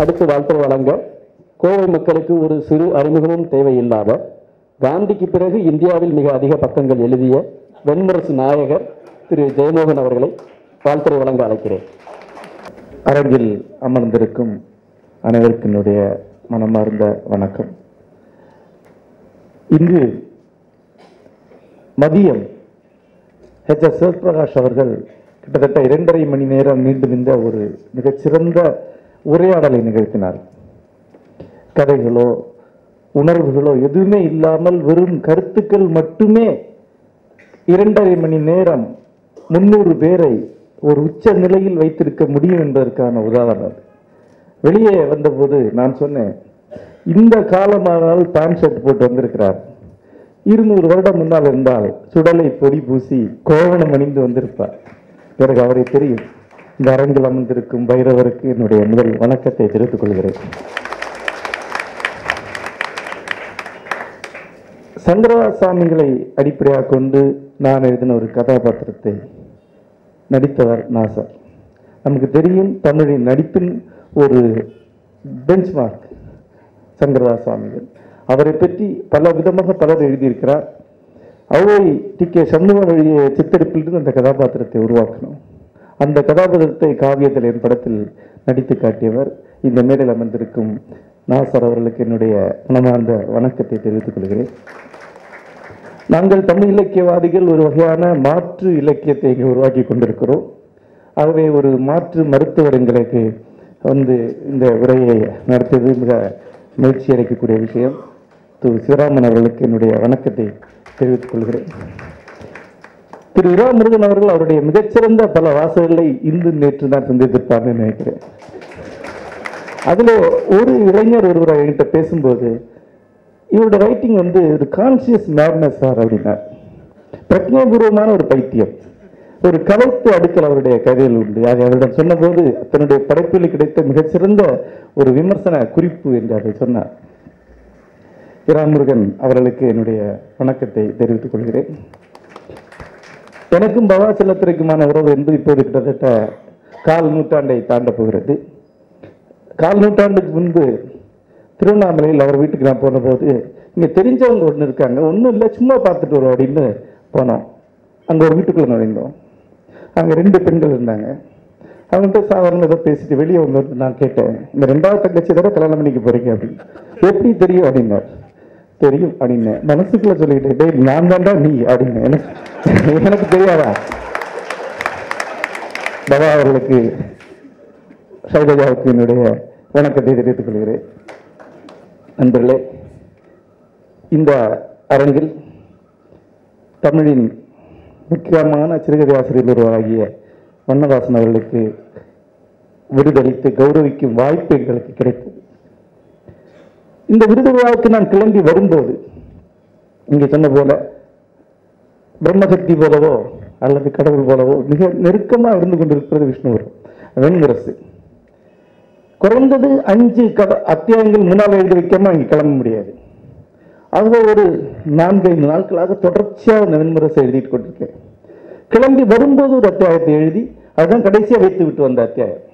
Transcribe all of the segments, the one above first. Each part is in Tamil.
அடுத்து வாழ்த்து வழங்க கோவை மக்களுக்கு ஒரு சிறு அறிமுகமும் தேவையில்லாத காந்திக்கு பிறகு இந்தியாவில் மிக அதிக பக்கங்கள் எழுதிய வெண்முரசு நாயகர் திரு ஜெயமோகன் அவர்களை வாழ்த்துறை வழங்க அழைக்கிறேன். அரங்கில் அமர்ந்திருக்கும் அனைவருக்கும் என்னுடைய மனமார்ந்த வணக்கம். இங்கு மதியம் ஹெச் எஸ். சிவபிரகாஷ் அவர்கள் கிட்டத்தட்ட இரண்டரை மணி நேரம் நீண்டு நின்ற ஒரு மிகச்சிறந்த உரையாடலை நிகழ்த்தினார். கதைகளோ உணர்வுகளோ எதுவுமே இல்லாமல் வெறும் கருத்துக்கள் மட்டுமே இரண்டரை மணி நேரம் முன்னூறு பேரை ஒரு உச்ச நிலையில் வைத்திருக்க முடியும் என்பதற்கான உதாரணம். வெளியே வந்தபோது நான் சொன்னேன் இந்த காலமானால் பேண்ட் ஷர்ட் போட்டு வந்திருக்கிறார். இருநூறு வருடம் முன்னால் இருந்தால் சுடலை பொடி பூசி கோவணம் அணிந்து வந்திருப்பார். பிறகு அவரை தெரியும். இந்த அரங்கில் அமர்ந்திருக்கும் பைரவருக்கு என்னுடைய முதல் வணக்கத்தை தெரிவித்துக் கொள்கிறேன். சங்கரசாமிகளை அடிப்படையாக கொண்டு நான் எழுதின ஒரு கதாபாத்திரத்தை நடித்தவர் நாசர். நமக்கு தெரியும் தமிழின் நடிப்பின் ஒரு பெஞ்ச்மார்க் சங்கரதாஸ் சாமிகள் அவரை பற்றி பல விதமாக பலர் எழுதியிருக்கிறார். அவரை டி கே சண்முகம் எழுதிய சித்தரிப்பிலிருந்து அந்த கதாபாத்திரத்தை உருவாக்கணும். அந்த கதாபாத்திரத்தை காவியத்தில் என் படத்தில் நடித்து காட்டியவர் இந்த மேடையில் அமர்ந்திருக்கும் நாசர் அவர்களுக்கு என்னுடைய மனமார்ந்த வணக்கத்தை தெரிவித்துக் கொள்கிறேன். நாங்கள் தமிழ் இலக்கியவாதிகள் ஒரு வகையான மாற்று இலக்கியத்தை இங்கே உருவாக்கி கொண்டிருக்கிறோம். ஆகவே ஒரு மாற்று மருத்துவர் எங்களுக்கு வந்து இந்த உரையை நடத்தியது மிக மகிழ்ச்சி அளிக்கக்கூடிய விஷயம். திரு சிவராமன் அவர்களுக்கு என்னுடைய வணக்கத்தை தெரிவித்துக் கொள்கிறேன். திரு இரா முருகன் அவர்கள் அவருடைய மிகச்சிறந்த பல வாசகங்களை இன்று நேற்று நான் சந்தித்திருப்பார்னு நினைக்கிறேன். அதில் ஒரு இளைஞர் ஒருவர் என்கிட்ட பேசும்போது இவரோட ரைட்டிங் வந்து ஒரு கான்சியஸ் மேட்னஸ் சார் அப்படின்னார். பிரஜாபூர்வமான ஒரு பைத்தியம். ஒரு கலைத்து அடுக்கல் அவருடைய கதையில் உண்டு. அதை அவரிடம் சொன்னபோது தன்னுடைய படைப்பில் கிடைத்த மிகச்சிறந்த ஒரு விமர்சன குறிப்பு என்று அதை சொன்னார். இராமுருகன் அவர்களுக்கு என்னுடைய வணக்கத்தை தெரிவித்துக் கொள்கிறேன். எனக்கும் பவாசலத்திற்குமான உறவு என்பது இப்போது கிட்டத்தட்ட கால் நூற்றாண்டை தாண்ட போகிறது. கால் நூற்றாண்டுக்கு முன்பு திருவண்ணாமலையில் அவர் வீட்டுக்கு நான் போனபோது இங்கே தெரிஞ்சவங்க ஒன்று இருக்காங்க. ஒன்றும் இல்லை சும்மா பார்த்துட்டு வரோம் அப்படின்னு போனோம் அங்கே ஒரு வீட்டுக்குள்ளே நுழைந்தோம். அங்கே ரெண்டு பெண்கள் இருந்தாங்க. அவங்கள்ட்ட சாதாரண ஏதோ பேசிட்டு வெளியே வந்து நான் கேட்டேன். இந்த ரெண்டாவது தங்கச்சி தடவை கல்யாணம் பண்ணிக்க போகிறீங்க அப்படின்னு. எப்படி தெரியும்? அப்படின்னார். தெரியும் அப்படின்னு மனசுக்குள்ள சொல்லிட்டு டேய் நான் தான்டா நீ அப்படின்னு எனக்கு எனக்கு தெரியாதா? பவா அவர்களுக்கு சைலஜாவுக்கு என்னுடைய வணக்கத்தை தெரிவித்துக் கொள்கிறேன். நண்பர்களே இந்த அரங்கில் தமிழின் முக்கியமான சிறுகதை ஆசிரியர் ஒருவராகிய வண்ணதாசன் அவர்களுக்கு விருதளித்து கௌரவிக்கும் வாய்ப்பு எங்களுக்கு கிடைத்தது. இந்த விருது விழாவுக்கு நான் கிளம்பி வரும்போது இங்கே சொன்ன போல பிரம்மசக்தி போலவோ அல்லது கடவுள் போலவோ மிக நெருக்கமாக இருந்து கொண்டிருக்கிறது விஷ்ணுவர் வெண்முரசு. குறைந்தது அஞ்சு கத அத்தியாயங்கள் முன்னால் எழுதி வைக்காமல் இங்கே கிளம்ப முடியாது. ஆகவே ஒரு நான்கைந்து நாட்களாக தொடர்ச்சியாக இந்த வெண்முரசை எழுதிட்டு கொண்டிருக்கேன். கிளம்பி வரும்போது ஒரு அத்தியாயத்தை எழுதி அதுதான் கடைசியாக வைத்து விட்டு வந்த அத்தியாயம்.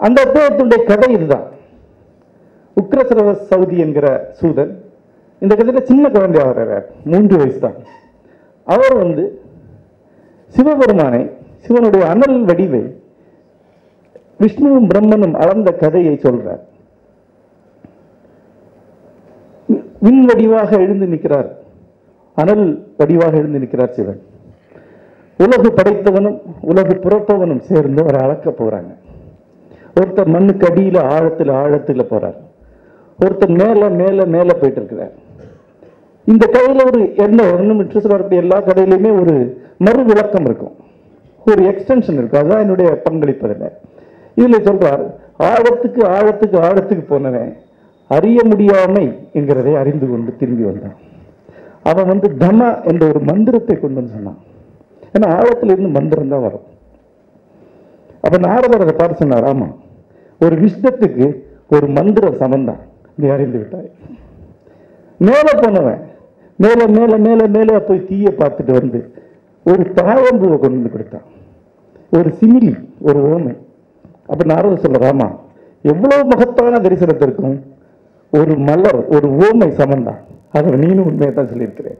அந்த அத்தியாயத்தினுடைய கதை இதுதான். உக்ரசரவ சவுதி என்கிற சூதன் இந்த கதையில சின்ன குழந்தையா வர்றார். மூன்று வயசு தான் அவர் வந்து சிவபெருமானை சிவனுடைய அனல் வடிவை விஷ்ணுவும் பிரம்மனும் அளந்த கதையை சொல்றார். விண் வடிவாக எழுந்து நிற்கிறார். அனல் வடிவாக எழுந்து நிற்கிறார் சிவன். உலகு படைத்தவனும் உலகு புறப்பவனும் சேர்ந்து அவரை அளக்க போறாங்க. ஒருத்தர் மண்ணுக்கு அடியில் ஆழத்தில் ஆழத்தில் போறார். ஒருத்தர் மேலே மேலே மேலே போயிட்டு இருக்கிறார் இந்த கதையில் ஒரு என்ன ஒன்றும் இன்ட்ரெஸ்ட் வரக்கூடிய எல்லா கதையிலையுமே ஒரு மறு விளக்கம் இருக்கும். ஒரு எக்ஸ்டென்ஷன் இருக்கும். அதுதான் என்னுடைய பங்களிப்பதில். இதில் சொல்கிறார் ஆழத்துக்கு ஆழத்துக்கு ஆழத்துக்கு போனவன் அறிய முடியாமை என்கிறதை அறிந்து கொண்டு திரும்பி வந்தான். அவன் வந்து தம என்ற ஒரு மந்திரத்தை கொண்டு வந்து சொன்னான். ஏன்னா ஆழத்துல இருந்து மந்திரம் தான் வரும். அப்ப நாரதர் அதை பார்த்து சொன்னார் ஆமா ஒரு விஷ்டத்துக்கு ஒரு மந்திரம் சமந்தான் நீ அறிந்து விட்டாய். மேலே போனவன் மேலே மேலே மேலே மேலே போய் தீயை பார்த்துட்டு வந்து ஒரு தாவம்பூவை கொண்டு வந்து கொடுத்தான். ஒரு சிமிலி ஒரு ஓமை. அப்போ நாரத சொல்றார் எவ்வளோ மகத்தான தரிசனத்திற்கும் ஒரு மலர் ஒரு ஓமை சமந்தான் அதை நீனும் உண்மையை தான் சொல்லியிருக்கிறேன்.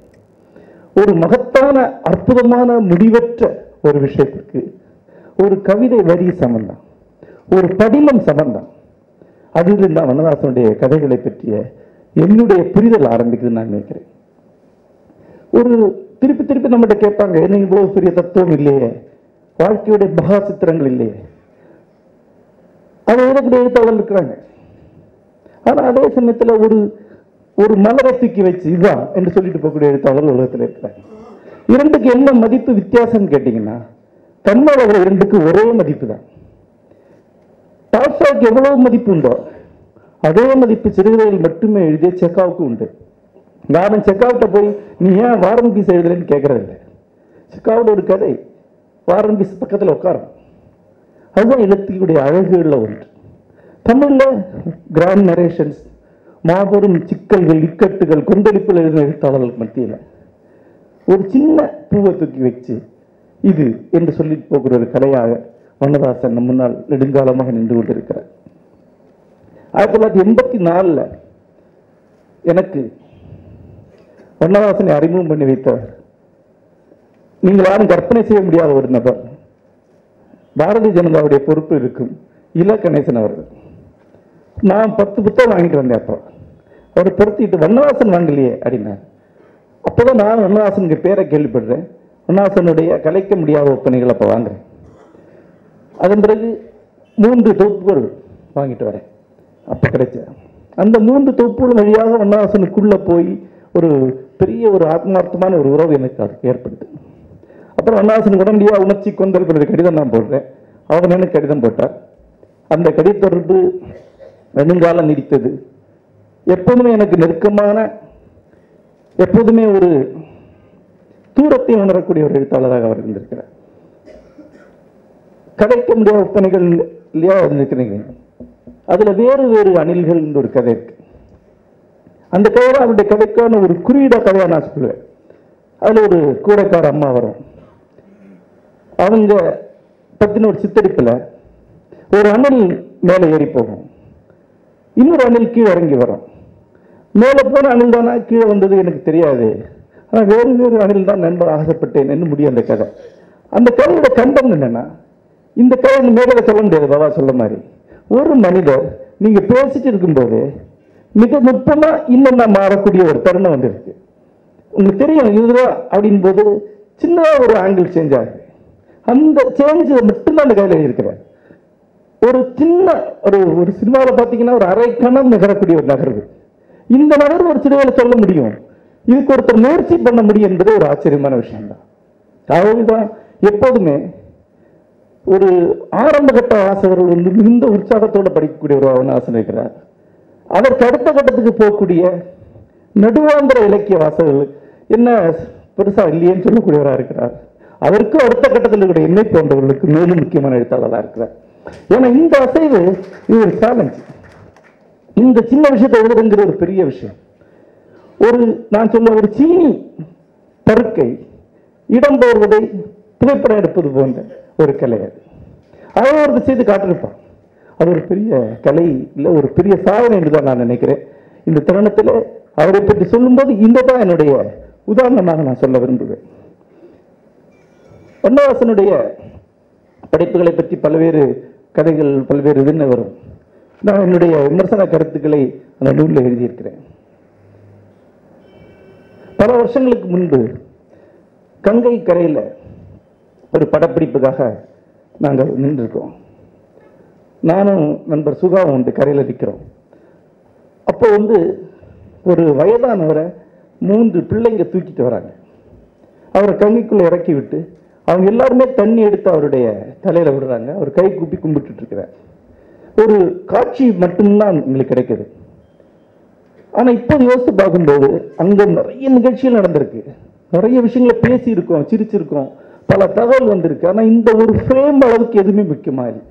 ஒரு மகத்தான அற்புதமான முடிவற்ற ஒரு விஷயத்திற்கு ஒரு கவிதை வரி சமந்தான் ஒரு படிமம் சமந்தான் அதில் தான் வண்ணதாசனுடைய கதைகளை பற்றிய என்னுடைய புரிதல் ஆரம்பிக்குதுன்னு நான் நினைக்கிறேன். ஒரு திருப்பி திருப்பி நம்மகிட்ட கேட்பாங்க என்ன இவ்வளவு பெரிய தத்துவம் இல்லையே? வாழ்க்கையுடைய மகா சித்திரங்கள் இல்லையே? அதை எழுதக்கூடிய எழுத்தாளர் இருக்கிறாங்க. ஆனா அதே சமயத்துல ஒரு ஒரு மலரை தூக்கி வச்சு இதுதான் என்று சொல்லிட்டு போகக்கூடிய எழுத்தாளர் உலகத்தில் இருக்கிறாங்க. இரண்டுக்கு என்ன மதிப்பு வித்தியாசம்னு கேட்டீங்கன்னா தன்னோட இரண்டுக்கு ஒரே மதிப்பு தான். டால்ஸ்டாய்க்கு எவ்வளவு மதிப்பு உண்டோ அதே மதிப்பு சிறுகதையில் மட்டுமே எழுதிய செக்காவுக்கு உண்டு. நானும் செக்காவிட்ட போய் நீ ஏன் வாரம் பீஸ் எழுதலைன்னு கேட்கறது செக்காவோட ஒரு கதை வாரம் பீஸ் பக்கத்தில் உட்காரும். அதுதான் எழுத்துடைய அழகுகளில் ஒன்று. தமிழில் கிராண்ட் நரேஷன்ஸ் மாபெரும் சிக்கல்கள் இக்கட்டுகள் கொந்தளிப்பில் எழுதின எழுத்தாளர்களுக்கு மத்தியில் ஒரு சின்ன பூவை தூக்கி வச்சு இது என்று சொல்லி போகிற ஒரு கலையாக வண்ணதாசன் முன்னால் நெடுங்காலமாக நின்று கொண்டிருக்கிறார். ஆயிரத்தி தொள்ளாயிரத்தி எண்பத்தி நாலில் எனக்கு வண்ணதாசனை அறிமுகம் பண்ணி வைத்தவர். நீங்கள் யாரும் கற்பனை செய்ய முடியாத ஒரு நபர். பாரதிய ஜனதாவுடைய பொறுப்பு இருக்கும். இல கணேசன் அவர்கள். நான் பத்து புத்தகம் வாங்கிட்டு வந்தேன் அப்போ. அவர் பொருத்திட்டு வண்ணவாசன் வாங்கலையே அப்படின்னார் அப்போதான் நான் வண்ணவாசனுக்கு பேரை கேள்விப்படுறேன். வண்ணவாசனுடைய கலைக்க முடியாத ஒப்பனைகள் அப்போ வாங்குறேன். அதன் பிறகு மூன்று தொகுப்புகள் வாங்கிட்டு வரேன். அப்போ கிடைச்ச. அந்த மூன்று தொகுப்புகள் வழியாக அண்ணாசனுக்குள்ளே போய் ஒரு பெரிய ஒரு ஆத்மார்த்தமான ஒரு உறவு எனக்கு அது ஏற்படுது. அப்புறம் அண்ணாசன் உடனடியாக உணர்ச்சி கொண்டிருக்கிற கடிதம் நான் போடுறேன். அவன் எனக்கு கடிதம் போட்டார். அந்த கடித தொடர்பு நெடுங்காலம் நீடித்தது. எப்போதுமே எனக்கு நெருக்கமான எப்போதுமே ஒரு தூரத்தை உணரக்கூடிய ஒரு எழுத்தாளராக அவர் இருந்திருக்கிறார். கதைக்க முடியாத ஒப்பனைகள் இல்லையா இருந்திருக்கிறீங்க? அதில் வேறு வேறு அணில்கள் ஒரு கதை இருக்கு. அந்த கதையில அவருடைய கதைக்கான ஒரு குறியீட கதையாக நான் சொல்லுவேன். அதில் ஒரு கூடைக்கார அம்மா வரும். அவங்க பற்றின ஒரு சித்தரிப்பில் ஒரு அணில் மேலே ஏறி போகும். இன்னொரு அணில் கீழே இறங்கி வரும். மேலே போன அணில் தானா கீழே வந்தது எனக்கு தெரியாது. ஆனால் வேறு வேறு அணில் தான் நண்பர் ஆசைப்பட்டேன் என்று முடியும் அந்த கதை. அந்த கதையோட கண்டம் என்னென்னா இந்த கதை மேடையில் சொல்ல முடியாது? பாபா சொல்ல மாதிரி. ஒரு மனிதர் நீங்கள் பேசிட்டு இருக்கும்போது மிக நுட்பமாக இன்னும் மாறக்கூடிய ஒரு தருணம் வந்து இருக்கு உங்களுக்கு தெரியும் இதுதான் அப்படின் போது சின்னதாக ஒரு ஆங்கிள் சேஞ்ச் ஆகுது. அந்த சேஞ்ச் மட்டும்தான் அந்த கையில் இருக்கிறேன் ஒரு சின்ன ஒரு ஒரு சினிமாவில் பார்த்தீங்கன்னா ஒரு அரை கணம் நகரக்கூடிய ஒரு நகர்வு. இந்த நகர்வு ஒரு சிறுவையில் சொல்ல முடியும். இதுக்கு ஒருத்தர் முயற்சி பண்ண முடியும் என்பது ஒரு ஆச்சரியமான விஷயம்தான். அதுதான் எப்போதுமே ஒரு ஆரம்பகட்ட ஆசிரியர்கள் வாசகர்கள் வந்து மிகுந்த உற்சாகத்தோடு படிக்கக்கூடிய ஒரு அவனாசன் இருக்கிறார் அதற்கு அடுத்த கட்டத்துக்கு போகக்கூடிய நடுவாந்திர இலக்கிய வாசகர்கள் என்ன பெருசாக இல்லையேன்னு சொல்லக்கூடியவராக இருக்கிறார். அதற்கு அடுத்த கட்டத்தில் இருக்கிற என்னை போன்றவர்களுக்கு மேலும் முக்கியமான எழுத்தாளராக இருக்கிறார். ஏன்னா இந்த அசைவு இது ஒரு சேலஞ்ச் இந்த சின்ன விஷயத்தை எழுதுங்கிற ஒரு பெரிய விஷயம். ஒரு நான் சொல்ல ஒரு சீனி பருக்கை இடம்பெறுவதை புகைப்படம் எடுப்பது போன்ற ஒரு கலை அது ஒருத்தர் செய்து காட்டிருப்பான் அது ஒரு பெரிய கலை இல்லை ஒரு பெரிய சாதனை என்று தான் நான் நினைக்கிறேன். இந்த தருணத்தில் அவரை பற்றி சொல்லும்போது இந்த தான் என்னுடைய உதாரணமாக நான் சொல்ல விரும்புவேன். வண்ணவாசனுடைய படைப்புகளை பற்றி பல்வேறு கதைகள் பல்வேறு இதுன்னு வரும். நான் என்னுடைய விமர்சன கருத்துக்களை அந்த நூலில் எழுதியிருக்கிறேன். பல வருஷங்களுக்கு முன்பு கங்கை கரையில் ஒரு படப்பிடிப்புக்காக நாங்கள் நின்றுருக்கோம் நானும் நண்பர் சுகாவும் உண்டு கரையில் நிற்கிறோம் அப்போ வந்து ஒரு வயதானவரை மூன்று பிள்ளைங்க தூக்கிட்டு வராங்க. அவரை கங்கைக்குள்ள இறக்கி விட்டு அவங்க எல்லாருமே தண்ணி எடுத்து அவருடைய தலையில விடுறாங்க. அவர் கை கூப்பி கும்பிட்டுட்ருக்கிறார் ஒரு காட்சி மட்டும்தான் எங்களுக்கு கிடைக்குது. ஆனால் இப்போ யோசித்து பார்க்கும்போது அங்கே நிறைய நிகழ்ச்சிகள் நடந்திருக்கு. நிறைய விஷயங்களை பேசியிருக்கோம் சிரிச்சிருக்கோம். பல தகவல் வந்திருக்கு. ஆனால் இந்த ஒரு ஃப்ரேம் அளவுக்கு எதுவுமே முக்கியமா இல்லை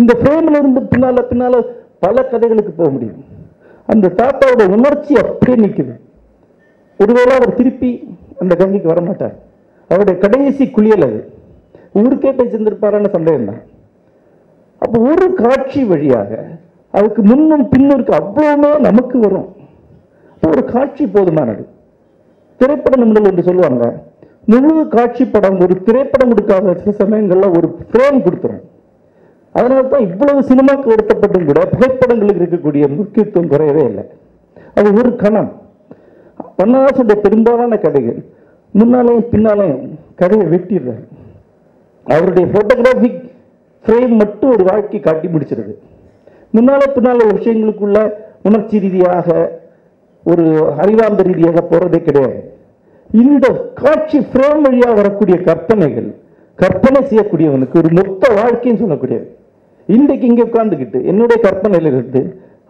இந்த ஃப்ரேமில் இருந்து பின்னால் பின்னால் பல கதைகளுக்கு போக முடியும். அந்த தாத்தாவோட உணர்ச்சி அப்படியே நிற்குது ஒருவேளை அவர் திருப்பி அந்த கங்கைக்கு வரமாட்டார் அவருடைய கடைசி குளியல் அது. ஊருக்கே போய் செஞ்சிருப்பாரான்னு சந்தேகம் தான் அப்போ ஒரு காட்சி வழியாக அதுக்கு முன்னும் பின்னும் இருக்க அவ்வளவுமே நமக்கு வரும். ஒரு காட்சி போதுமானது. திரைப்பட நிமிடங்கள் என்று சொல்லுவாங்க. முழு காட்சி படம் ஒரு திரைப்படம் கொடுக்காத சில சமயங்களில் ஒரு ஃப்ரேம் கொடுத்துரும். அதனால தான் இவ்வளவு சினிமாக்கு எடுத்தப்பட்டும் கூட புகைப்படங்களுக்கு இருக்கக்கூடிய முக்கியத்துவம் குறையவே இல்லை. அது ஒரு கணம். வண்ணதாசனுடைய பெரும்பாலான கதைகள் முன்னாலேயும் பின்னாலேயும் கதையை வெட்டிடுறாரு. அவருடைய போட்டோகிராஃபிக் ஃப்ரேம் மட்டும் ஒரு வாழ்க்கை காட்டி முடிச்சிருது. முன்னால பின்னால ஒரு விஷயங்களுக்குள்ள உணர்ச்சி ரீதியாக ஒரு அறிவார்ந்த ரீதியாக போகிறதே கிடையாது. இந்த காட்சி ஃப்ரேம் வழியாக வரக்கூடிய கற்பனைகள் கற்பனை செய்யக்கூடியவனுக்கு ஒரு மொத்த வாழ்க்கைன்னு சொல்லக்கூடியது. இன்றைக்கு இங்கே உட்காந்துக்கிட்டு என்னுடைய கற்பனையில இருந்து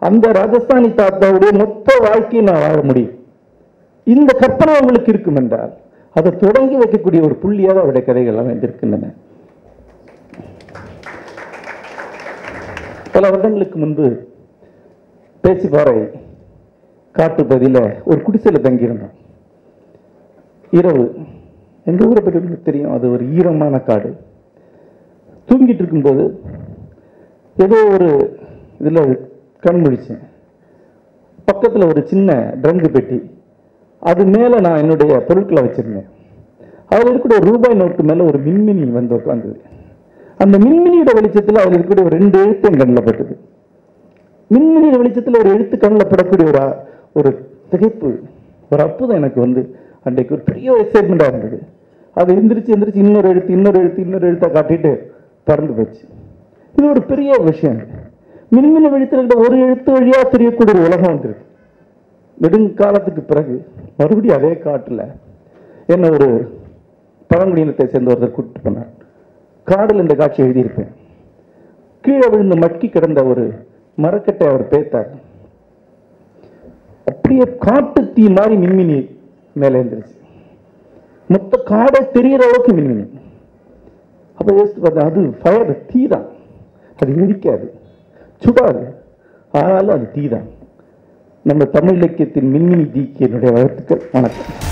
அந்த ராஜஸ்தானி தாத்தாவுடைய மொத்த வாழ்க்கையை நான் வாழ முடியும். இந்த கற்பனை உங்களுக்கு இருக்கும் என்றால் அதை தொடங்கி வைக்கக்கூடிய ஒரு புள்ளியாக அவருடைய கதைகள் அமைந்திருக்கின்றன. பல வருடங்களுக்கு முன்பு பேசிப்பாறை காட்டு பகுதியில் ஒரு குடிசையில் தங்கியிருந்தோம். இரவு. எங்கள் ஊரை பற்றி உங்களுக்கு தெரியும்? அது ஒரு ஈரமான காடு. தூங்கிட்டு இருக்கும்போது ஏதோ ஒரு இதில் கண் முழிச்சேன். பக்கத்தில் ஒரு சின்ன ட்ரங்கு பெட்டி. அது மேலே நான் என்னுடைய பொருட்களை வச்சுருந்தேன். அதில் இருக்கக்கூடிய ஒரு ரூபாய் நோட்டு மேலே ஒரு மின்மினி வந்து உட்காந்தது அந்த மின்மினியோட வெளிச்சத்தில் அதில் இருக்கக்கூடிய ஒரு ரெண்டு எழுத்து என் கண்ணில் பட்டது. மின்மினியோட வெளிச்சத்தில் ஒரு எழுத்து கண்ணில் படக்கூடிய ஒரு ஒரு திகைப்பு ஒரு அற்புதம் எனக்கு வந்து அன்றைக்கு ஒரு பெரிய எக்ஸைட்மெண்ட்டாக இருந்தது. அது எந்திரிச்சு எந்திரிச்சு இன்னொரு எழுத்து இன்னொரு எழுத்து இன்னொரு எழுத்தை காட்டிட்டு பறந்து போச்சு. இது ஒரு பெரிய விஷயம். மின்மினி வெளிச்சத்தில் இருக்கிற ஒரு எழுத்து வழியாக தெரியக்கூடிய ஒரு உலகம் வந்துருக்கு. நெடுங்காலத்துக்கு பிறகு மறுபடியும் அதே காட்டில் என்ன ஒரு பழங்குடியினத்தை சேர்ந்த ஒருத்தர் கூட்டிட்டு போனார். காடில் இந்த காட்சி எழுதியிருப்பேன். கீழே விழுந்து மட்கி கிடந்த ஒரு மரக்கட்டை அவர் பேத்தார். அப்படியே காட்டு தீ மாதிரி மின்மினி மேலே எழுந்துருச்சு. மொத்த காடை தெரியற அளவுக்கு விழுங்கினு அப்போ யோசித்து பார்த்தா அது ஃபயர் தீ தான் அது எரிக்காது சுடாது. ஆனாலும் அது தீ தான் நம்ம தமிழ் இலக்கியத்தின் மின்மினி தீக்கு என்னுடைய வாழ்த்துக்கள். வணக்கம்.